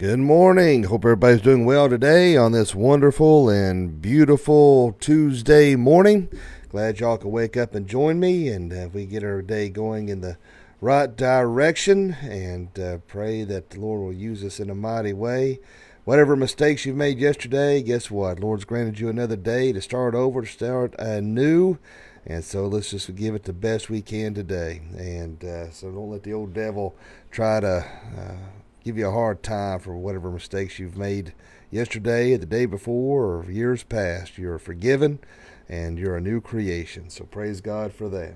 Good morning. Hope everybody's doing well today on this wonderful and beautiful Tuesday morning. Glad y'all can wake up and join me, and uh, we get our day going in the right direction. And uh, pray that the Lord will use us in a mighty way. Whatever mistakes you've made yesterday, guess what? Lord's granted you another day to start over, to start anew. And so let's just give it the best we can today. And uh, so don't let the old devil try to uh, give you a hard time for whatever mistakes you've made yesterday, the day before, or years past. You're forgiven and you're a new creation. So praise God for that.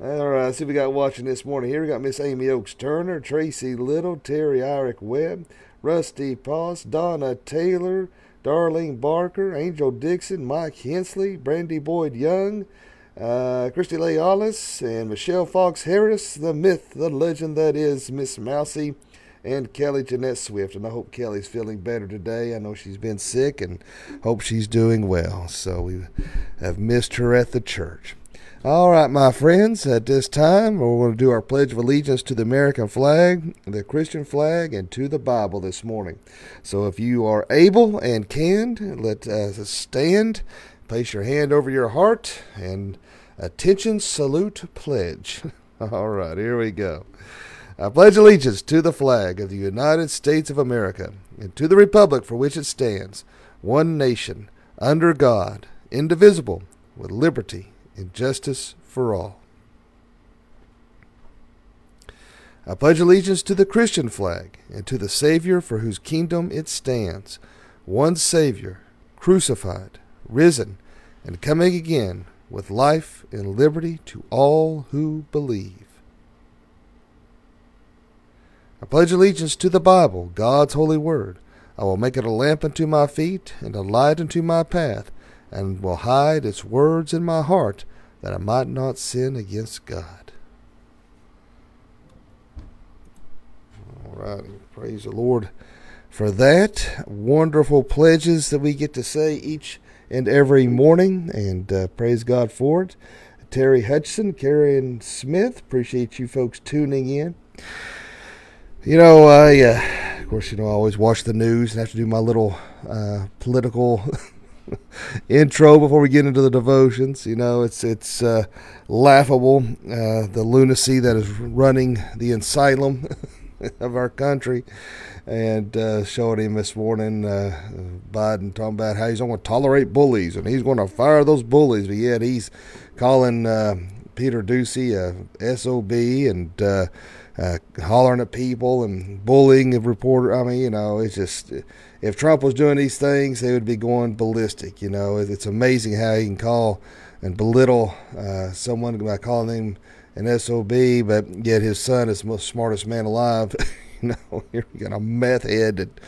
All right, see we got watching this morning. Here we got Miss Amy Oaks Turner, Tracy Little, Terry Irick Webb, Rusty Poss, Donna Taylor, Darlene Barker, Angel Dixon, Mike Hensley, Brandy Boyd Young, uh, Christy Lay and Michelle Fox Harris, the myth, the legend that is Miss Mousy and Kelly Jeanette Swift. And I hope Kelly's feeling better today. I know she's been sick and hope she's doing well. So we have missed her at the church. All right, my friends, at this time, we're going to do our Pledge of Allegiance to the American flag, the Christian flag, and to the Bible this morning. So if you are able and can, let us stand, place your hand over your heart, and attention, salute, pledge. All right, here we go. I pledge allegiance to the flag of the United States of America and to the republic for which it stands, one nation, under God, indivisible, with liberty and justice for all. I pledge allegiance to the Christian flag and to the Savior for whose kingdom it stands, one Savior, crucified, risen, and coming again with life and liberty to all who believe. I pledge allegiance to the Bible, God's holy word. I will make it a lamp unto my feet and a light unto my path, and will hide its words in my heart, that I might not sin against God. All right, praise the Lord for that. Wonderful pledges that we get to say each and every morning, and uh, praise God for it. Terry Hudson, Karen Smith, appreciate you folks tuning in. You know, I, uh, of course, you know, I always watch the news and have to do my little uh, political intro before we get into the devotions. You know, it's it's uh, laughable uh, the lunacy that is running the asylum of our country, and uh, showing him this morning uh, Biden talking about how he's going to tolerate bullies and he's going to fire those bullies, but yet he's calling Peter Doocy a sob and uh, hollering at people and bullying a reporter. I mean, you know, it's just if Trump was doing these things, they would be going ballistic. You know, it's amazing how he can call and belittle uh, someone by calling him an SOB, but yet his son is the most smartest man alive. you know, you got a meth head that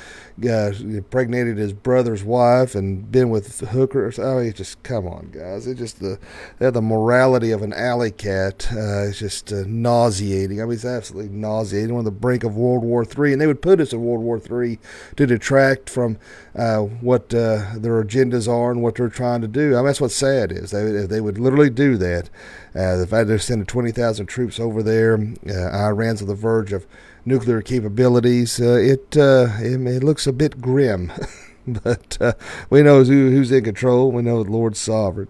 uh, impregnated his brother's wife and been with hookers. I mean, just come on, guys. It's just the the morality of an alley cat. Uh, it's just uh, nauseating. I mean, it's absolutely nauseating. On the brink of World War Three, and they would put us in World War Three to detract from uh, what uh, their agendas are and what they're trying to do. I mean, that's what's sad is they they would literally do that. Uh, the fact they're sending twenty thousand troops over there, Iran's on the verge of nuclear capabilities. Uh, it, uh, it, it looks a bit grim, but uh, we know who, who's in control. We know the Lord's sovereign.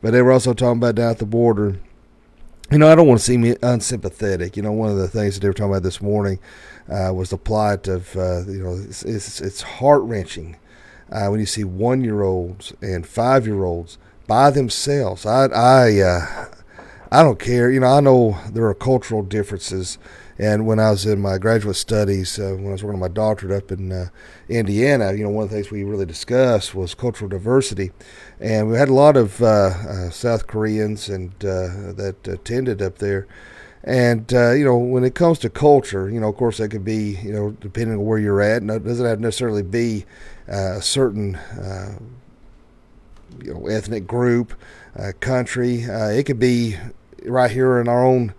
But they were also talking about down at the border. You know, I don't want to seem unsympathetic. You know, one of the things that they were talking about this morning uh, was the plight of, uh, you know, it's, it's, it's heart wrenching uh, when you see one year olds and five year olds by themselves. I, I, I don't care. You know, I know there are cultural differences and when I was in my graduate studies, uh, when I was working on my doctorate up in uh, Indiana, you know, one of the things we really discussed was cultural diversity. And we had a lot of uh, uh South Koreans and uh, that attended up there. And, uh, you know, when it comes to culture, you know, of course, that could be, you know, depending on where you're at. it doesn't have to necessarily be a certain, you know, ethnic group, country. it could be right here in our own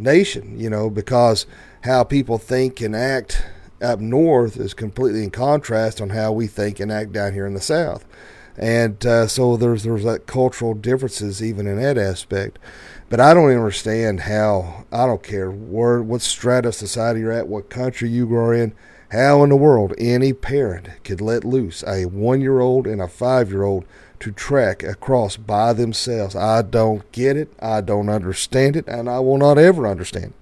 nation, you know, because how people think and act up north is completely in contrast on how we think and act down here in the south. And uh, so there's there's that cultural differences even in that aspect. But I don't understand how. I don't care where, what strata of society you're at, what country you are in. How in the world any parent could let loose a one-year-old and a five-year-old to trek across by themselves? I don't get it. I don't understand it, and I will not ever understand. It.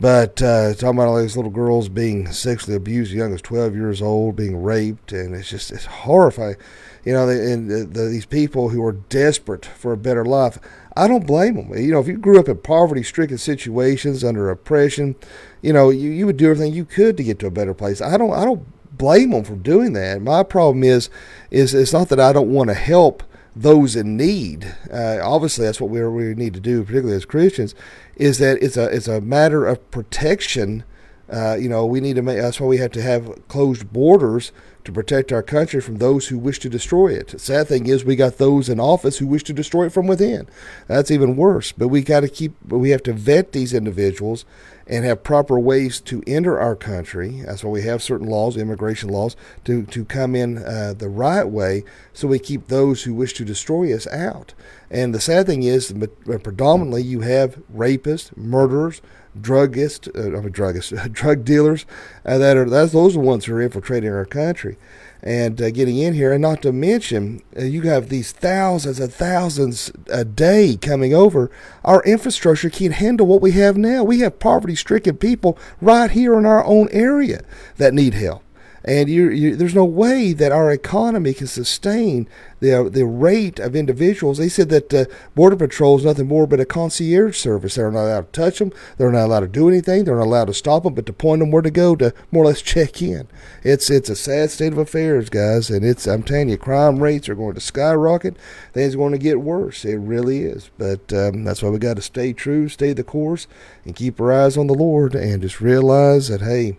But uh, talking about all these little girls being sexually abused, young as 12 years old, being raped, and it's just it's horrifying. You know, and the, the, these people who are desperate for a better life. I don't blame them. You know, if you grew up in poverty-stricken situations under oppression, you know, you, you would do everything you could to get to a better place. I don't I don't blame them for doing that. My problem is is it's not that I don't want to help those in need. Uh, obviously, that's what we we need to do, particularly as Christians, is that it's a it's a matter of protection. Uh, you know, we need to make. That's why we have to have closed borders to protect our country from those who wish to destroy it. The sad thing is, we got those in office who wish to destroy it from within. That's even worse. But we got to keep. We have to vet these individuals and have proper ways to enter our country. That's why we have certain laws, immigration laws, to, to come in uh, the right way so we keep those who wish to destroy us out. And the sad thing is, predominantly, you have rapists, murderers, druggists, uh, I mean, druggists, drug dealers uh, that are that's those are the ones who are infiltrating our country and uh, getting in here. And not to mention, uh, you have these thousands and thousands a day coming over. Our infrastructure can't handle what we have now. We have poverty stricken people right here in our own area that need help and you, you, there's no way that our economy can sustain the the rate of individuals. They said that uh, border patrol is nothing more but a concierge service. They're not allowed to touch them. They're not allowed to do anything. They're not allowed to stop them, but to point them where to go to more or less check in. It's it's a sad state of affairs, guys, and it's I'm telling you, crime rates are going to skyrocket. Things are going to get worse. It really is. But um, that's why we got to stay true, stay the course, and keep our eyes on the Lord, and just realize that hey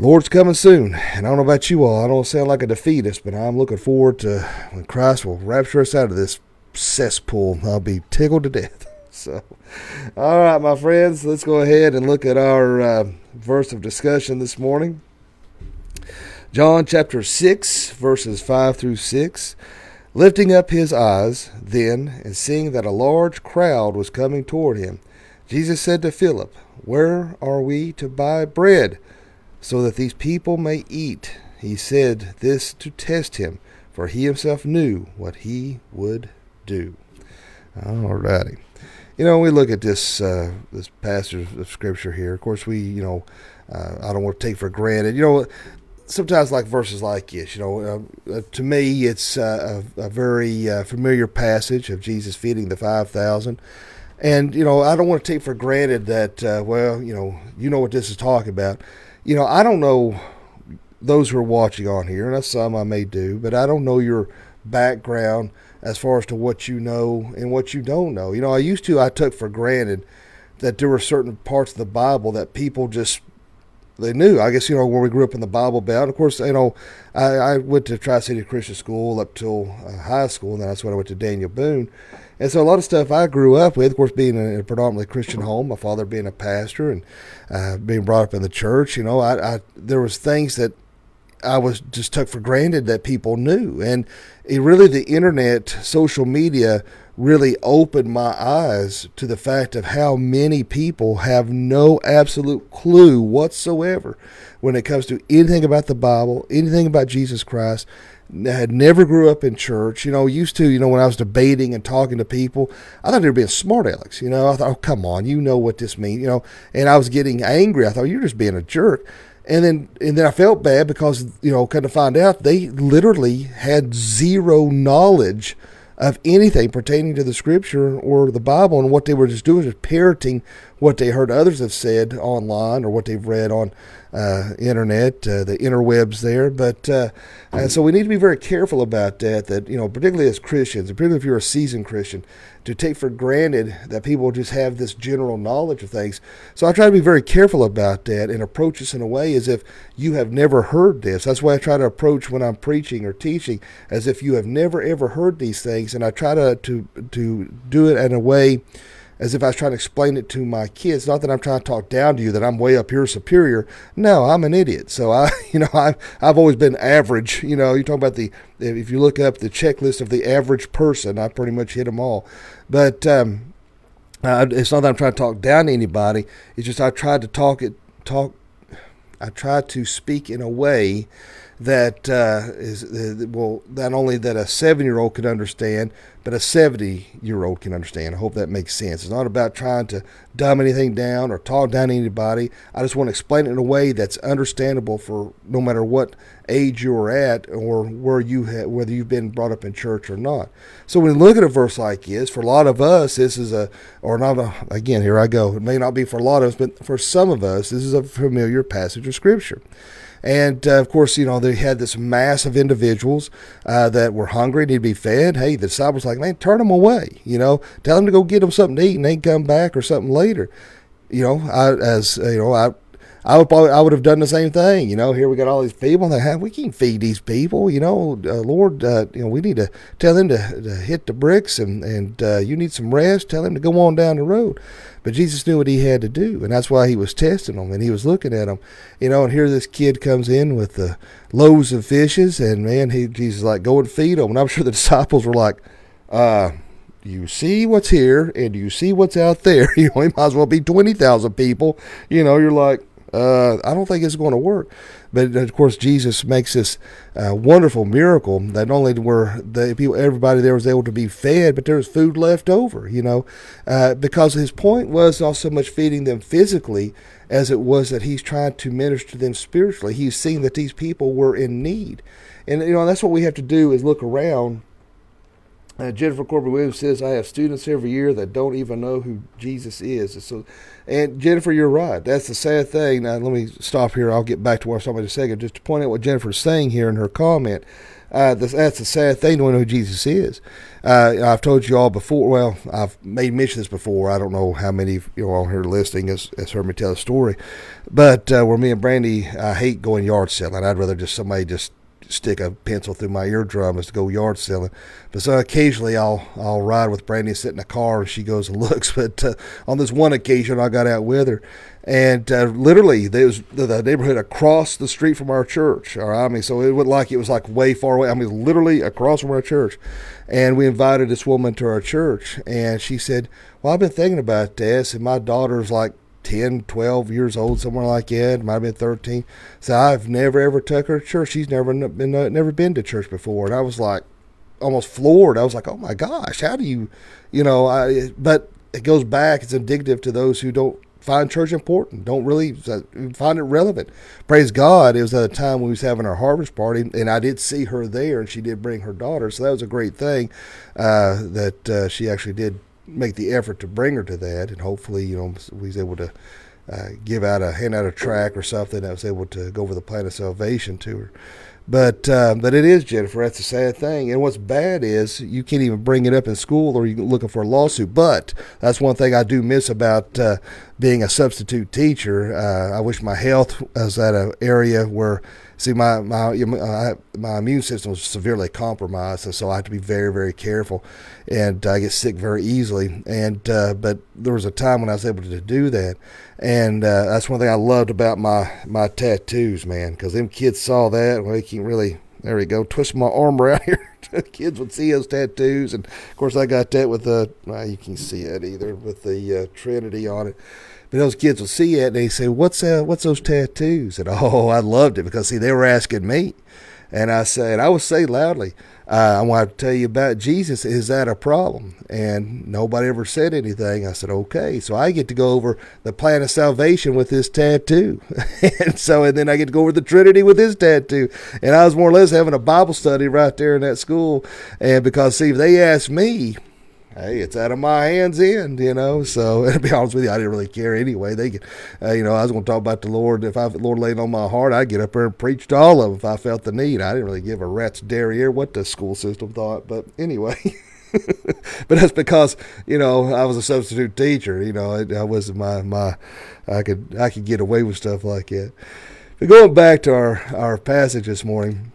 Lord's coming soon, and I don't know about you all. I don't sound like a defeatist, but I'm looking forward to when Christ will rapture us out of this cesspool. I'll be tickled to death. So, all right, my friends, let's go ahead and look at our uh, verse of discussion this morning. John chapter 6, verses 5 through 6. Lifting up his eyes, then, and seeing that a large crowd was coming toward him, Jesus said to Philip, Where are we to buy bread? So that these people may eat. He said this to test him, for he himself knew what he would do. Alrighty. You know, we look at this uh, this passage of scripture here. Of course, we you know uh, I don't want to take for granted. You know, sometimes like verses like this. You know, uh, uh to me, it's uh, a, a, very uh, familiar passage of Jesus feeding the five thousand. And you know, I don't want to take for granted that. well, you know, you know what this is talking about you know, I don't know those who are watching on here, and that's some I may do, but I don't know your background as far as to what you know and what you don't know. You know, I used to, I took for granted that there were certain parts of the Bible that people just they knew. I guess you know where we grew up in the Bible Belt. Of course, you know I, I went to Tri City Christian School up till uh, high school, and then that's when I went to Daniel Boone. And so a lot of stuff I grew up with, of course, being in a predominantly Christian home, my father being a pastor and uh, being brought up in the church, you know, I, I there was things that I was just took for granted that people knew. And it really, the internet, social media really opened my eyes to the fact of how many people have no absolute clue whatsoever when it comes to anything about the Bible, anything about Jesus Christ, had never grew up in church. You know, used to, you know, when I was debating and talking to people, I thought they were being smart Alex. You know, I thought, oh, come on, you know what this means. You know, and I was getting angry. I thought you're just being a jerk. And then, and then I felt bad because you know, kind of find out they literally had zero knowledge of anything pertaining to the scripture or the Bible, and what they were just doing was parroting what they heard others have said online or what they've read on uh, internet, uh, the interwebs there. But uh, so we need to be very careful about that. That you know, particularly as Christians, particularly if you're a seasoned Christian, to take for granted that people just have this general knowledge of things. So I try to be very careful about that and approach this in a way as if you have never heard this. That's why I try to approach when I'm preaching or teaching as if you have never ever heard these things, and I try to to to do it in a way as if I was trying to explain it to my kids. Not that I'm trying to talk down to you, that I'm way up here superior. No, I'm an idiot. So I, you know, I've, I've always been average. You know, you talk about the, if you look up the checklist of the average person, I pretty much hit them all. But, um, Uh, it's not that I'm trying to talk down to anybody. It's just I tried to talk it talk. I tried to speak in a way that uh, is uh, well not only that a seven year old could understand, but a seventy year old can understand. I hope that makes sense. It's not about trying to dumb anything down or talk down anybody. I just want to explain it in a way that's understandable for no matter what age you're at or where you ha- whether you've been brought up in church or not. So when you look at a verse like this, for a lot of us, this is a or not a, again here I go. It may not be for a lot of us, but for some of us, this is a familiar passage of scripture. And uh, of course, you know, they had this mass of individuals uh, that were hungry, need to be fed. Hey, the disciples like, man, turn them away. You know, tell them to go get them something to eat and they come back or something later. You know, I, as you know, I I would probably, I would have done the same thing. You know, here we got all these people. That have, we can't feed these people. You know, uh, Lord, uh, you know, we need to tell them to, to hit the bricks, and and uh, you need some rest. Tell them to go on down the road. But Jesus knew what he had to do, and that's why he was testing them, and he was looking at them. You know, and here this kid comes in with the loaves of fishes, and man, he Jesus like go and feed them. And I'm sure the disciples were like, uh you see what's here and you see what's out there. You know, it might as well be 20,000 people. You know, you're like, uh, I don't think it's going to work. But of course, Jesus makes this uh, wonderful miracle that not only were the people, everybody there was able to be fed, but there was food left over. You know, uh, because his point was not so much feeding them physically as it was that he's trying to minister to them spiritually. He's seeing that these people were in need, and you know that's what we have to do is look around uh, Jennifer Corbett Williams says, I have students every year that don't even know who Jesus is. So, and Jennifer, you're right. That's the sad thing. Now, let me stop here. I'll get back to what I was talking about in a second. Just to point out what Jennifer's saying here in her comment. Uh, that's, that's the sad thing to know who Jesus is. Uh, I've told you all before. Well, I've made mention this before. I don't know how many of you all here listening has, has heard me tell the story, but uh, where me and Brandy, I hate going yard selling. I'd rather just somebody just stick a pencil through my eardrum as to go yard selling. But so occasionally I'll I'll ride with Brandy, sit in the car, and she goes and looks. But uh, on this one occasion, I got out with her, and uh, literally there was the, the, neighborhood across the street from our church. Or I mean, so it would like it was like way far away. I mean, literally across from our church, and we invited this woman to our church, and she said, "Well, I've been thinking about this, and my daughter's like 10, 12 years old, somewhere like that. Might have been 13. So I've never ever took her to church. She's never been uh, never been to church before. And I was like almost floored. I was like, oh my gosh, how do you, you know, I, but it goes back. It's indicative to those who don't find church important, don't really uh, find it relevant. Praise God, it was at a time when we was having our harvest party, and I did see her there, and she did bring her daughter, so that was a great thing uh, that uh, she actually did make the effort to bring her to that, and hopefully, you know, we was able to uh, give out a hand out a track or something that was able to go over the plan of salvation to her. But uh, but it is Jennifer. That's a sad thing. And what's bad is you can't even bring it up in school, or you're looking for a lawsuit. But that's one thing I do miss about uh, being a substitute teacher. Uh, I wish my health was at an area where see my my my immune system was severely compromised, and so I have to be very very careful, and I get sick very easily. And uh, but there was a time when I was able to do that, and uh, that's one thing I loved about my my tattoos, man, because them kids saw that. Well, they can't really there we go, twist my arm around here. kids would see those tattoos, and of course I got that with the well, you can see it either with the uh, Trinity on it. But those kids will see it and they say, "What's that? what's those tattoos?" And oh, I loved it because see, they were asking me, and I said, I would say loudly, uh, "I want to tell you about Jesus. Is that a problem?" And nobody ever said anything. I said, "Okay." So I get to go over the plan of salvation with this tattoo, and so and then I get to go over the Trinity with this tattoo. And I was more or less having a Bible study right there in that school, and because see, if they asked me hey, it's out of my hands end, you know. So to be honest with you, I didn't really care anyway. They, uh, you know, I was going to talk about the Lord. If I Lord laid on my heart, I'd get up there and preach to all of them if I felt the need. I didn't really give a rat's derriere what the school system thought, but anyway. but that's because you know I was a substitute teacher. You know, I, I was my my I could I could get away with stuff like that. But going back to our our passage this morning,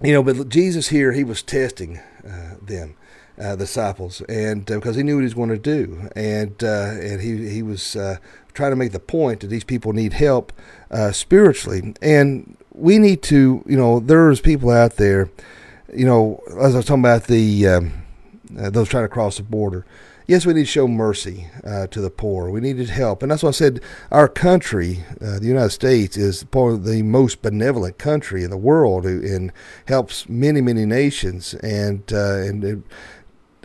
you know, but Jesus here he was testing uh, them uh, disciples, and uh, because he knew what he was going to do, and uh, and he he was uh, trying to make the point that these people need help uh, spiritually, and we need to, you know, there's people out there, you know, as I was talking about the um, those trying to cross the border. yes, we need to show mercy uh, to the poor. We needed help, and that's why I said our country, uh, the United States, is probably the most benevolent country in the world, and helps many, many nations. And uh, and it,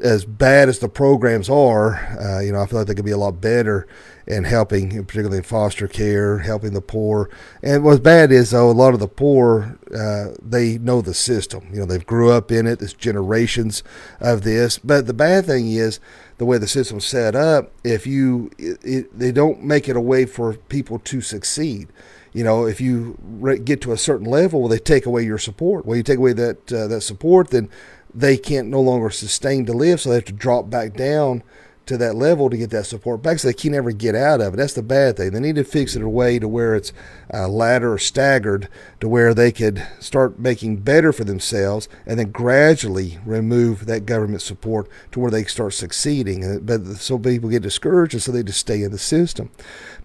as bad as the programs are, uh, you know, I feel like they could be a lot better in helping, particularly in foster care, helping the poor. And what's bad is, though, a lot of the poor, uh, they know the system. You know, they've grew up in it. There's generations of this. But the bad thing is the way the system's set up. If you, it, it, they don't make it a way for people to succeed you know, if you get to a certain level, well, they take away your support. Well, you take away that uh, that support, then they can't no longer sustain to live, so they have to drop back down to that level to get that support back, so they can never get out of it. That's the bad thing. They need to fix it in a way to where it's uh, ladder or staggered, to where they could start making better for themselves, and then gradually remove that government support to where they start succeeding. But so people get discouraged, and so they just stay in the system.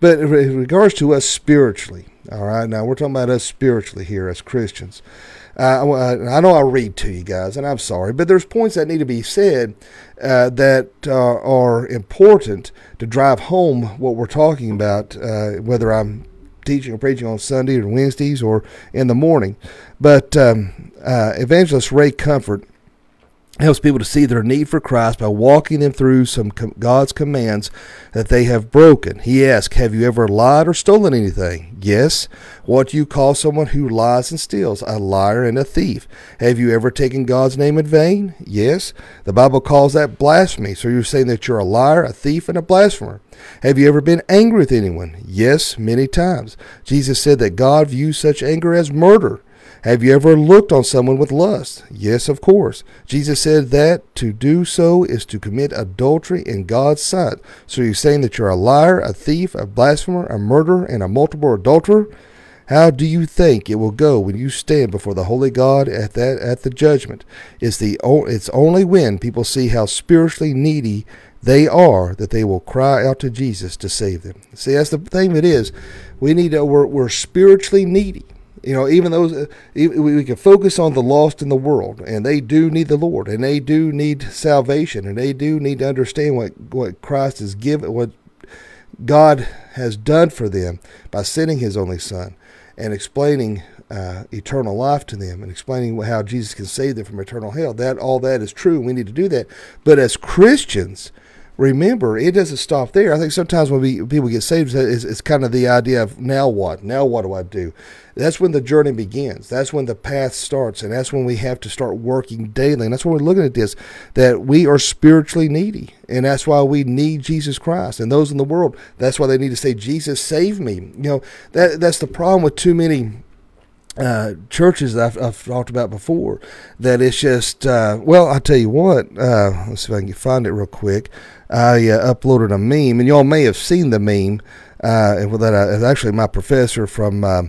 But in regards to us spiritually, all right, now we're talking about us spiritually here as Christians. Uh, I know I read to you guys, and I'm sorry, but there's points that need to be said uh, that uh, are important to drive home what we're talking about, uh, whether I'm teaching or preaching on Sunday or Wednesdays or in the morning. But um, uh, Evangelist Ray Comfort helps people to see their need for Christ by walking them through some com- God's commands that they have broken. He asks, Have you ever lied or stolen anything? Yes. What do you call someone who lies and steals? A liar and a thief. Have you ever taken God's name in vain? Yes. The Bible calls that blasphemy. So you're saying that you're a liar, a thief, and a blasphemer. Have you ever been angry with anyone? Yes, many times. Jesus said that God views such anger as murder. Have you ever looked on someone with lust? Yes, of course. Jesus said that to do so is to commit adultery in God's sight. So you're saying that you're a liar, a thief, a blasphemer, a murderer, and a multiple adulterer? How do you think it will go when you stand before the holy God at that at the judgment? It's the it's only when people see how spiritually needy they are that they will cry out to Jesus to save them. See, that's the thing that is, we need to we're, we're spiritually needy. You know, even those uh, we can focus on the lost in the world, and they do need the Lord, and they do need salvation, and they do need to understand what what Christ has given, what God has done for them by sending His only Son, and explaining uh, eternal life to them, and explaining how Jesus can save them from eternal hell. That all that is true. We need to do that. But as Christians, remember, it doesn't stop there. I think sometimes when we, people get saved, it's, it's, kind of the idea of now what? Now what do I do? That's when the journey begins. That's when the path starts, and that's when we have to start working daily. And that's when we're looking at this that we are spiritually needy, and that's why we need Jesus Christ. And those in the world, that's why they need to say, "Jesus, save me." You know, that that's the problem with too many uh, churches I've, I've, talked about before. That it's just uh, well, I tell you what. Uh, let's see if I can find it real quick. I uh, uploaded a meme, and y'all may have seen the meme. Uh, that I, actually my professor from uh,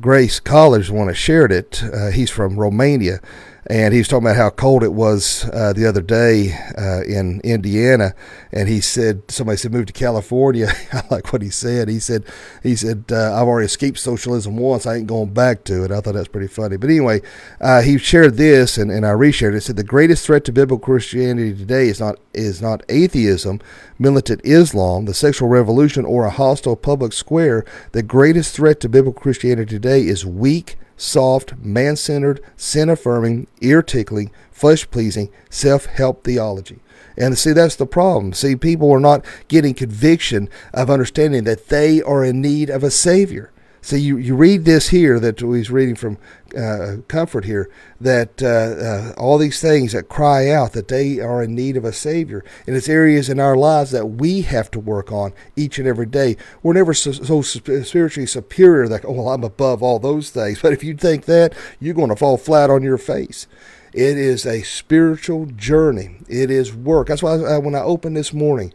Grace College, the one that shared it. he's from Romania, and he was talking about how cold it was uh, the other day uh, in Indiana, and he said somebody said move to California. I like what he said. He said he said uh, I've already escaped socialism once. I ain't going back to it. I thought that's pretty funny. But anyway, uh, he shared this, and, and I reshared it. it. Said the greatest threat to biblical Christianity today is not is not atheism, militant Islam, the sexual revolution, or a hostile public square. The greatest threat to biblical Christianity today is weak soft, man centered, sin affirming, ear tickling, flesh pleasing, self help theology. And see, that's the problem. See, people are not getting conviction of understanding that they are in need of a Savior. So you, you read this here that he's reading from uh, Comfort here that uh, uh, all these things that cry out that they are in need of a Savior. And it's areas in our lives that we have to work on each and every day. We're never so, so spiritually superior that, oh, well, I'm above all those things. But if you think that, you're going to fall flat on your face. It is a spiritual journey. It is work. That's why I, when I opened this morning,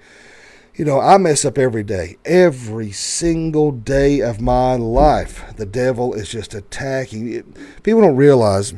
you know, I mess up every day. Every single day of my life, the devil is just attacking. People don't realize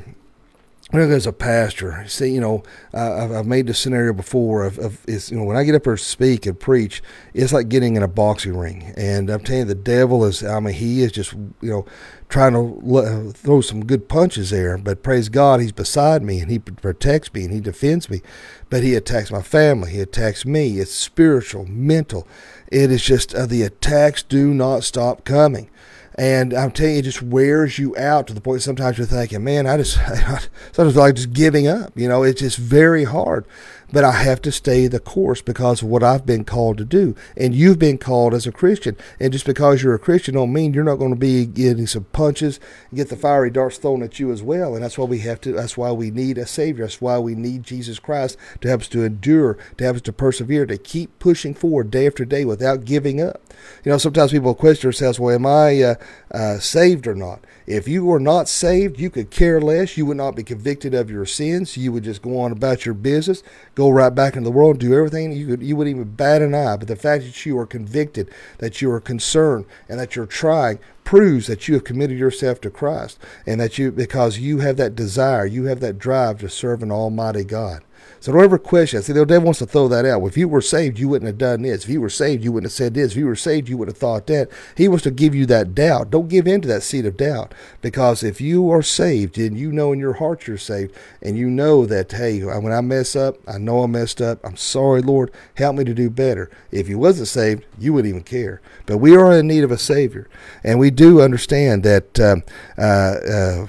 as a pastor, see, you know, I've, I've, made this scenario before of, of is, you know, when I get up there to speak and preach, it's like getting in a boxing ring. And I'm telling you, the devil is, I mean, he is just, you know, trying to l- throw some good punches there. But praise God, he's beside me and he protects me and he defends me. But he attacks my family. He attacks me. It's spiritual, mental. It is just, uh, the attacks do not stop coming. And I'm telling you, it just wears you out to the point sometimes you're thinking, man, I just, I sometimes like just giving up. You know, it's just very hard but I have to stay the course because of what I've been called to do. And you've been called as a Christian. And just because you're a Christian don't mean you're not going to be getting some punches and get the fiery darts thrown at you as well. And that's why we have to, that's why we need a Savior. That's why we need Jesus Christ to help us to endure, to help us to persevere, to keep pushing forward day after day without giving up. You know, sometimes people question themselves, well, am I uh, uh, saved or not? If you were not saved, you could care less. You would not be convicted of your sins. You would just go on about your business, go right back into the world, and do everything. You could, you wouldn't even bat an eye. But the fact that you are convicted, that you are concerned, and that you're trying proves that you have committed yourself to Christ, and that you because you have that desire, you have that drive to serve an Almighty God. So don't ever question. See, the devil wants to throw that out. If you were saved, you wouldn't have done this. If you were saved, you wouldn't have said this. If you were saved, you would have thought that. He wants to give you that doubt. Don't give in to that seed of doubt. Because if you are saved and you know in your heart you're saved and you know that, hey, when I mess up, I know I messed up. I'm sorry, Lord. Help me to do better. If you wasn't saved, you wouldn't even care. But we are in need of a Savior. And we do understand that um, uh, uh,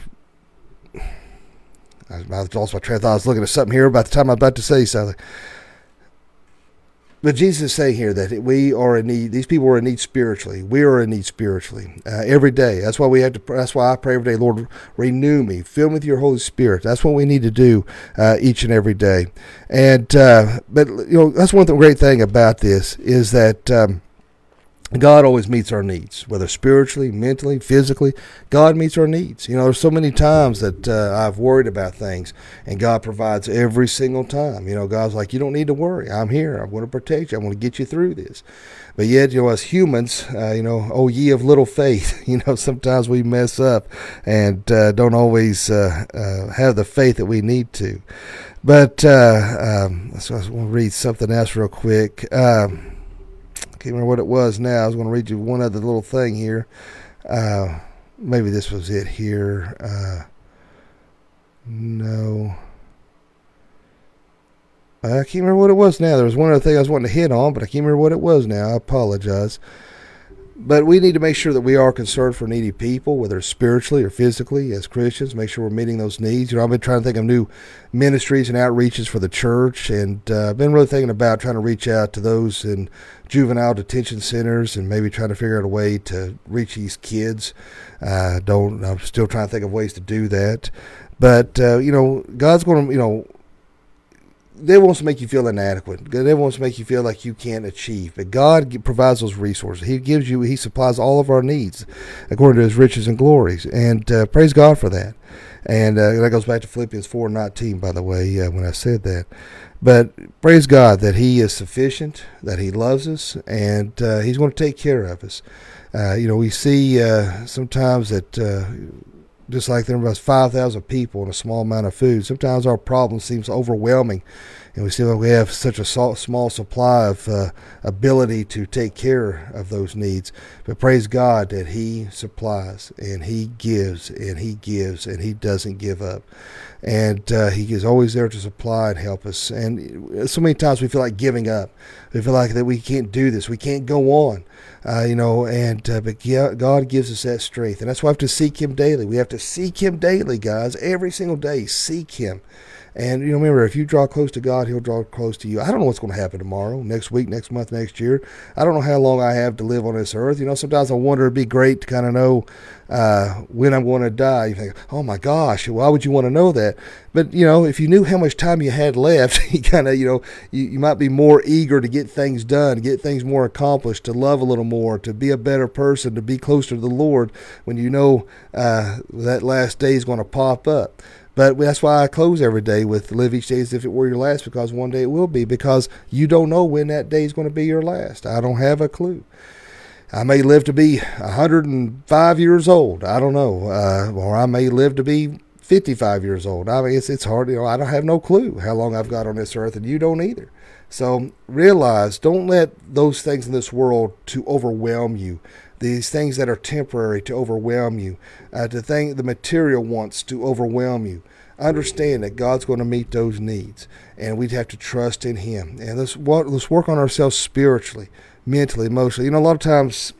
I, lost my train of thought. I was looking at something here about the time I'm about to say something. But Jesus is saying here that we are in need. These people are in need spiritually. We are in need spiritually uh, every day. That's why we have to. That's why I pray every day, Lord, renew me, fill me with Your Holy Spirit. That's what we need to do uh, each and every day. And uh, but you know that's one great thing about this is that. Um, God always meets our needs, whether spiritually, mentally, physically. God meets our needs. You know, there's so many times that uh, I've worried about things, and God provides every single time. You know, God's like, you don't need to worry. I'm here. I'm going to protect you. I'm going to get you through this. But yet, you know, as humans, uh, you know, oh ye of little faith, you know, sometimes we mess up and uh, don't always uh, uh, have the faith that we need to. But uh, um, so I want to read something else real quick. Um, can't remember what it was now. I was going to read you one other little thing here. Uh, maybe this was it here. Uh, no. I can't remember what it was now. There was one other thing I was wanting to hit on, but I can't remember what it was now. I apologize. But we need to make sure that we are concerned for needy people, whether spiritually or physically, as Christians. Make sure we're meeting those needs. You know, I've been trying to think of new ministries and outreaches for the church, and uh, I've been really thinking about trying to reach out to those in juvenile detention centers and maybe trying to figure out a way to reach these kids. Uh, don't. I'm still trying to think of ways to do that. But uh, you know, God's going to you know they wants to make you feel inadequate. They wants to make you feel like you can't achieve. But God provides those resources. He gives you, He supplies all of our needs according to His riches and glories. And uh, praise God for that. And uh, that goes back to Philippians four nineteen, by the way, uh, when I said that. But praise God that He is sufficient, that He loves us, and uh, He's going to take care of us. Uh, you know, we see uh, sometimes that just like there was 5,000 people and a small amount of food. Sometimes our problem seems overwhelming, and we see like we have such a small supply of uh, ability to take care of those needs. But praise God that He supplies and He gives and He gives and He doesn't give up. And uh, He is always there to supply and help us. And so many times we feel like giving up. We feel like that we can't do this. We can't go on. Uh, you know, and uh, but God gives us that strength, and that's why we have to seek Him daily. We have to seek Him daily, guys. Every single day, seek Him. And you know, remember, if you draw close to God, He'll draw close to you. I don't know what's going to happen tomorrow, next week, next month, next year. I don't know how long I have to live on this earth. You know, sometimes I wonder it'd be great to kind of know uh, when I'm going to die. You think, oh my gosh, why would you want to know that? But you know, if you knew how much time you had left, you kind of, you know, you, you might be more eager to get things done, get things more accomplished, to love a little more, to be a better person, to be closer to the Lord when you know uh, that last day is going to pop up. But that's why I close every day with live each day as if it were your last, because one day it will be, because you don't know when that day is going to be your last. I don't have a clue. I may live to be 105 years old. I don't know. Uh, or I may live to be 55 years old. I mean, it's it's hard. You know, I don't have no clue how long I've got on this earth, and you don't either. So realize, don't let those things in this world to overwhelm you. These things that are temporary to overwhelm you. Uh, to think the material wants to overwhelm you. Understand that God's going to meet those needs, and we'd have to trust in Him. And let's let's work on ourselves spiritually, mentally, emotionally. You know, a lot of times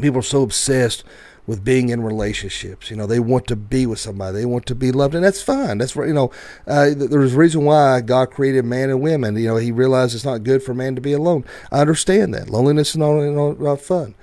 people are so obsessed with being in relationships. You know, they want to be with somebody, they want to be loved, and that's fine. That's you know, uh, there's a reason why God created man and women. You know, He realized it's not good for man to be alone. I understand that loneliness is not, not fun,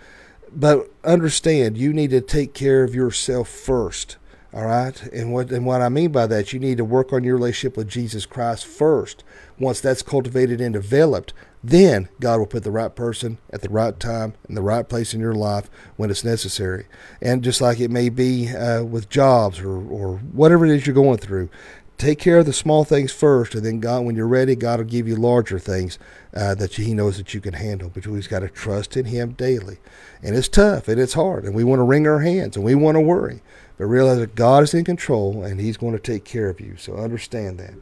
but understand you need to take care of yourself first. All right, and what and what I mean by that, you need to work on your relationship with Jesus Christ first. Once that's cultivated and developed, then God will put the right person at the right time in the right place in your life when it's necessary. And just like it may be uh, with jobs or, or whatever it is you're going through, take care of the small things first, and then God, when you're ready, God will give you larger things uh, that He knows that you can handle. But we've got to trust in Him daily, and it's tough and it's hard, and we want to wring our hands and we want to worry, but realize that God is in control and He's going to take care of you. So understand that.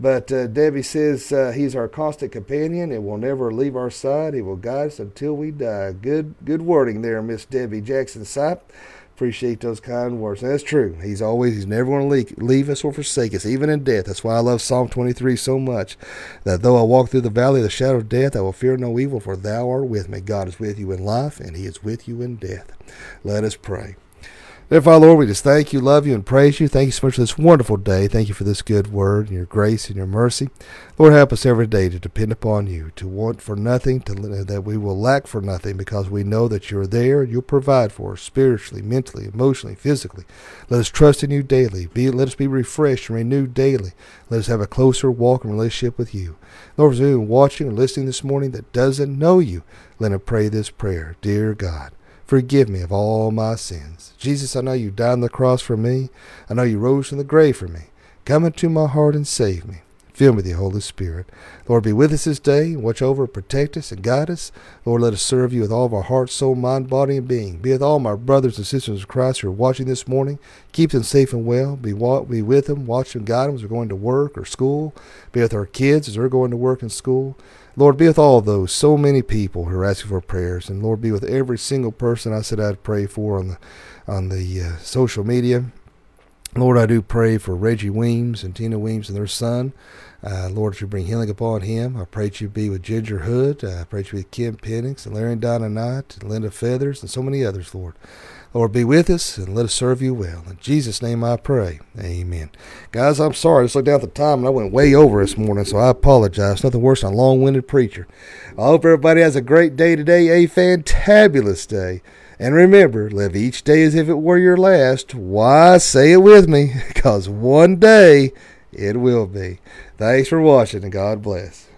But uh, Debbie says uh, he's our constant companion and will never leave our side. He will guide us until we die. Good, good wording there, Miss Debbie Jackson Sipe. Appreciate those kind words. And that's true. He's always, he's never going to leave, leave us or forsake us, even in death. That's why I love Psalm 23 so much. That though I walk through the valley of the shadow of death, I will fear no evil, for thou art with me. God is with you in life, and he is with you in death. Let us pray. Father, Lord, we just thank you, love you, and praise you. Thank you so much for this wonderful day. Thank you for this good word and your grace and your mercy. Lord, help us every day to depend upon you, to want for nothing, to that we will lack for nothing, because we know that you're there and you'll provide for us spiritually, mentally, emotionally, physically. Let us trust in you daily. Be, let us be refreshed and renewed daily. Let us have a closer walk and relationship with you. Lord, for anyone watching or listening this morning that doesn't know you, let them pray this prayer. Dear God, Forgive me of all my sins. Jesus, I know you died on the cross for me. I know you rose from the grave for me. Come into my heart and save me. Fill me with the Holy Spirit. Lord, be with us this day. Watch over, protect us, and guide us. Lord, let us serve you with all of our heart, soul, mind, body, and being. Be with all my brothers and sisters in Christ who are watching this morning. Keep them safe and well. Be, be with them. Watch them, guide them as they're going to work or school. Be with our kids as they're going to work and school. Lord, be with all those, so many people who are asking for prayers, and Lord, be with every single person I said I'd pray for on the on the uh, social media. Lord, I do pray for Reggie Weems and Tina Weems and their son. Uh, Lord, that you bring healing upon him. I pray that you be with Ginger Hood. I pray that you be with Kim Pennix and Larry and Donna Knight and Linda Feathers and so many others, Lord. Lord, be with us and let us serve you well. In Jesus' name I pray. Amen. Guys, I'm sorry. I just looked down at the time and I went way over this morning, so I apologize. Nothing worse than a long winded preacher. I hope everybody has a great day today, a fantabulous day. And remember, live each day as if it were your last. Why? Say it with me, because one day it will be. Thanks for watching and God bless.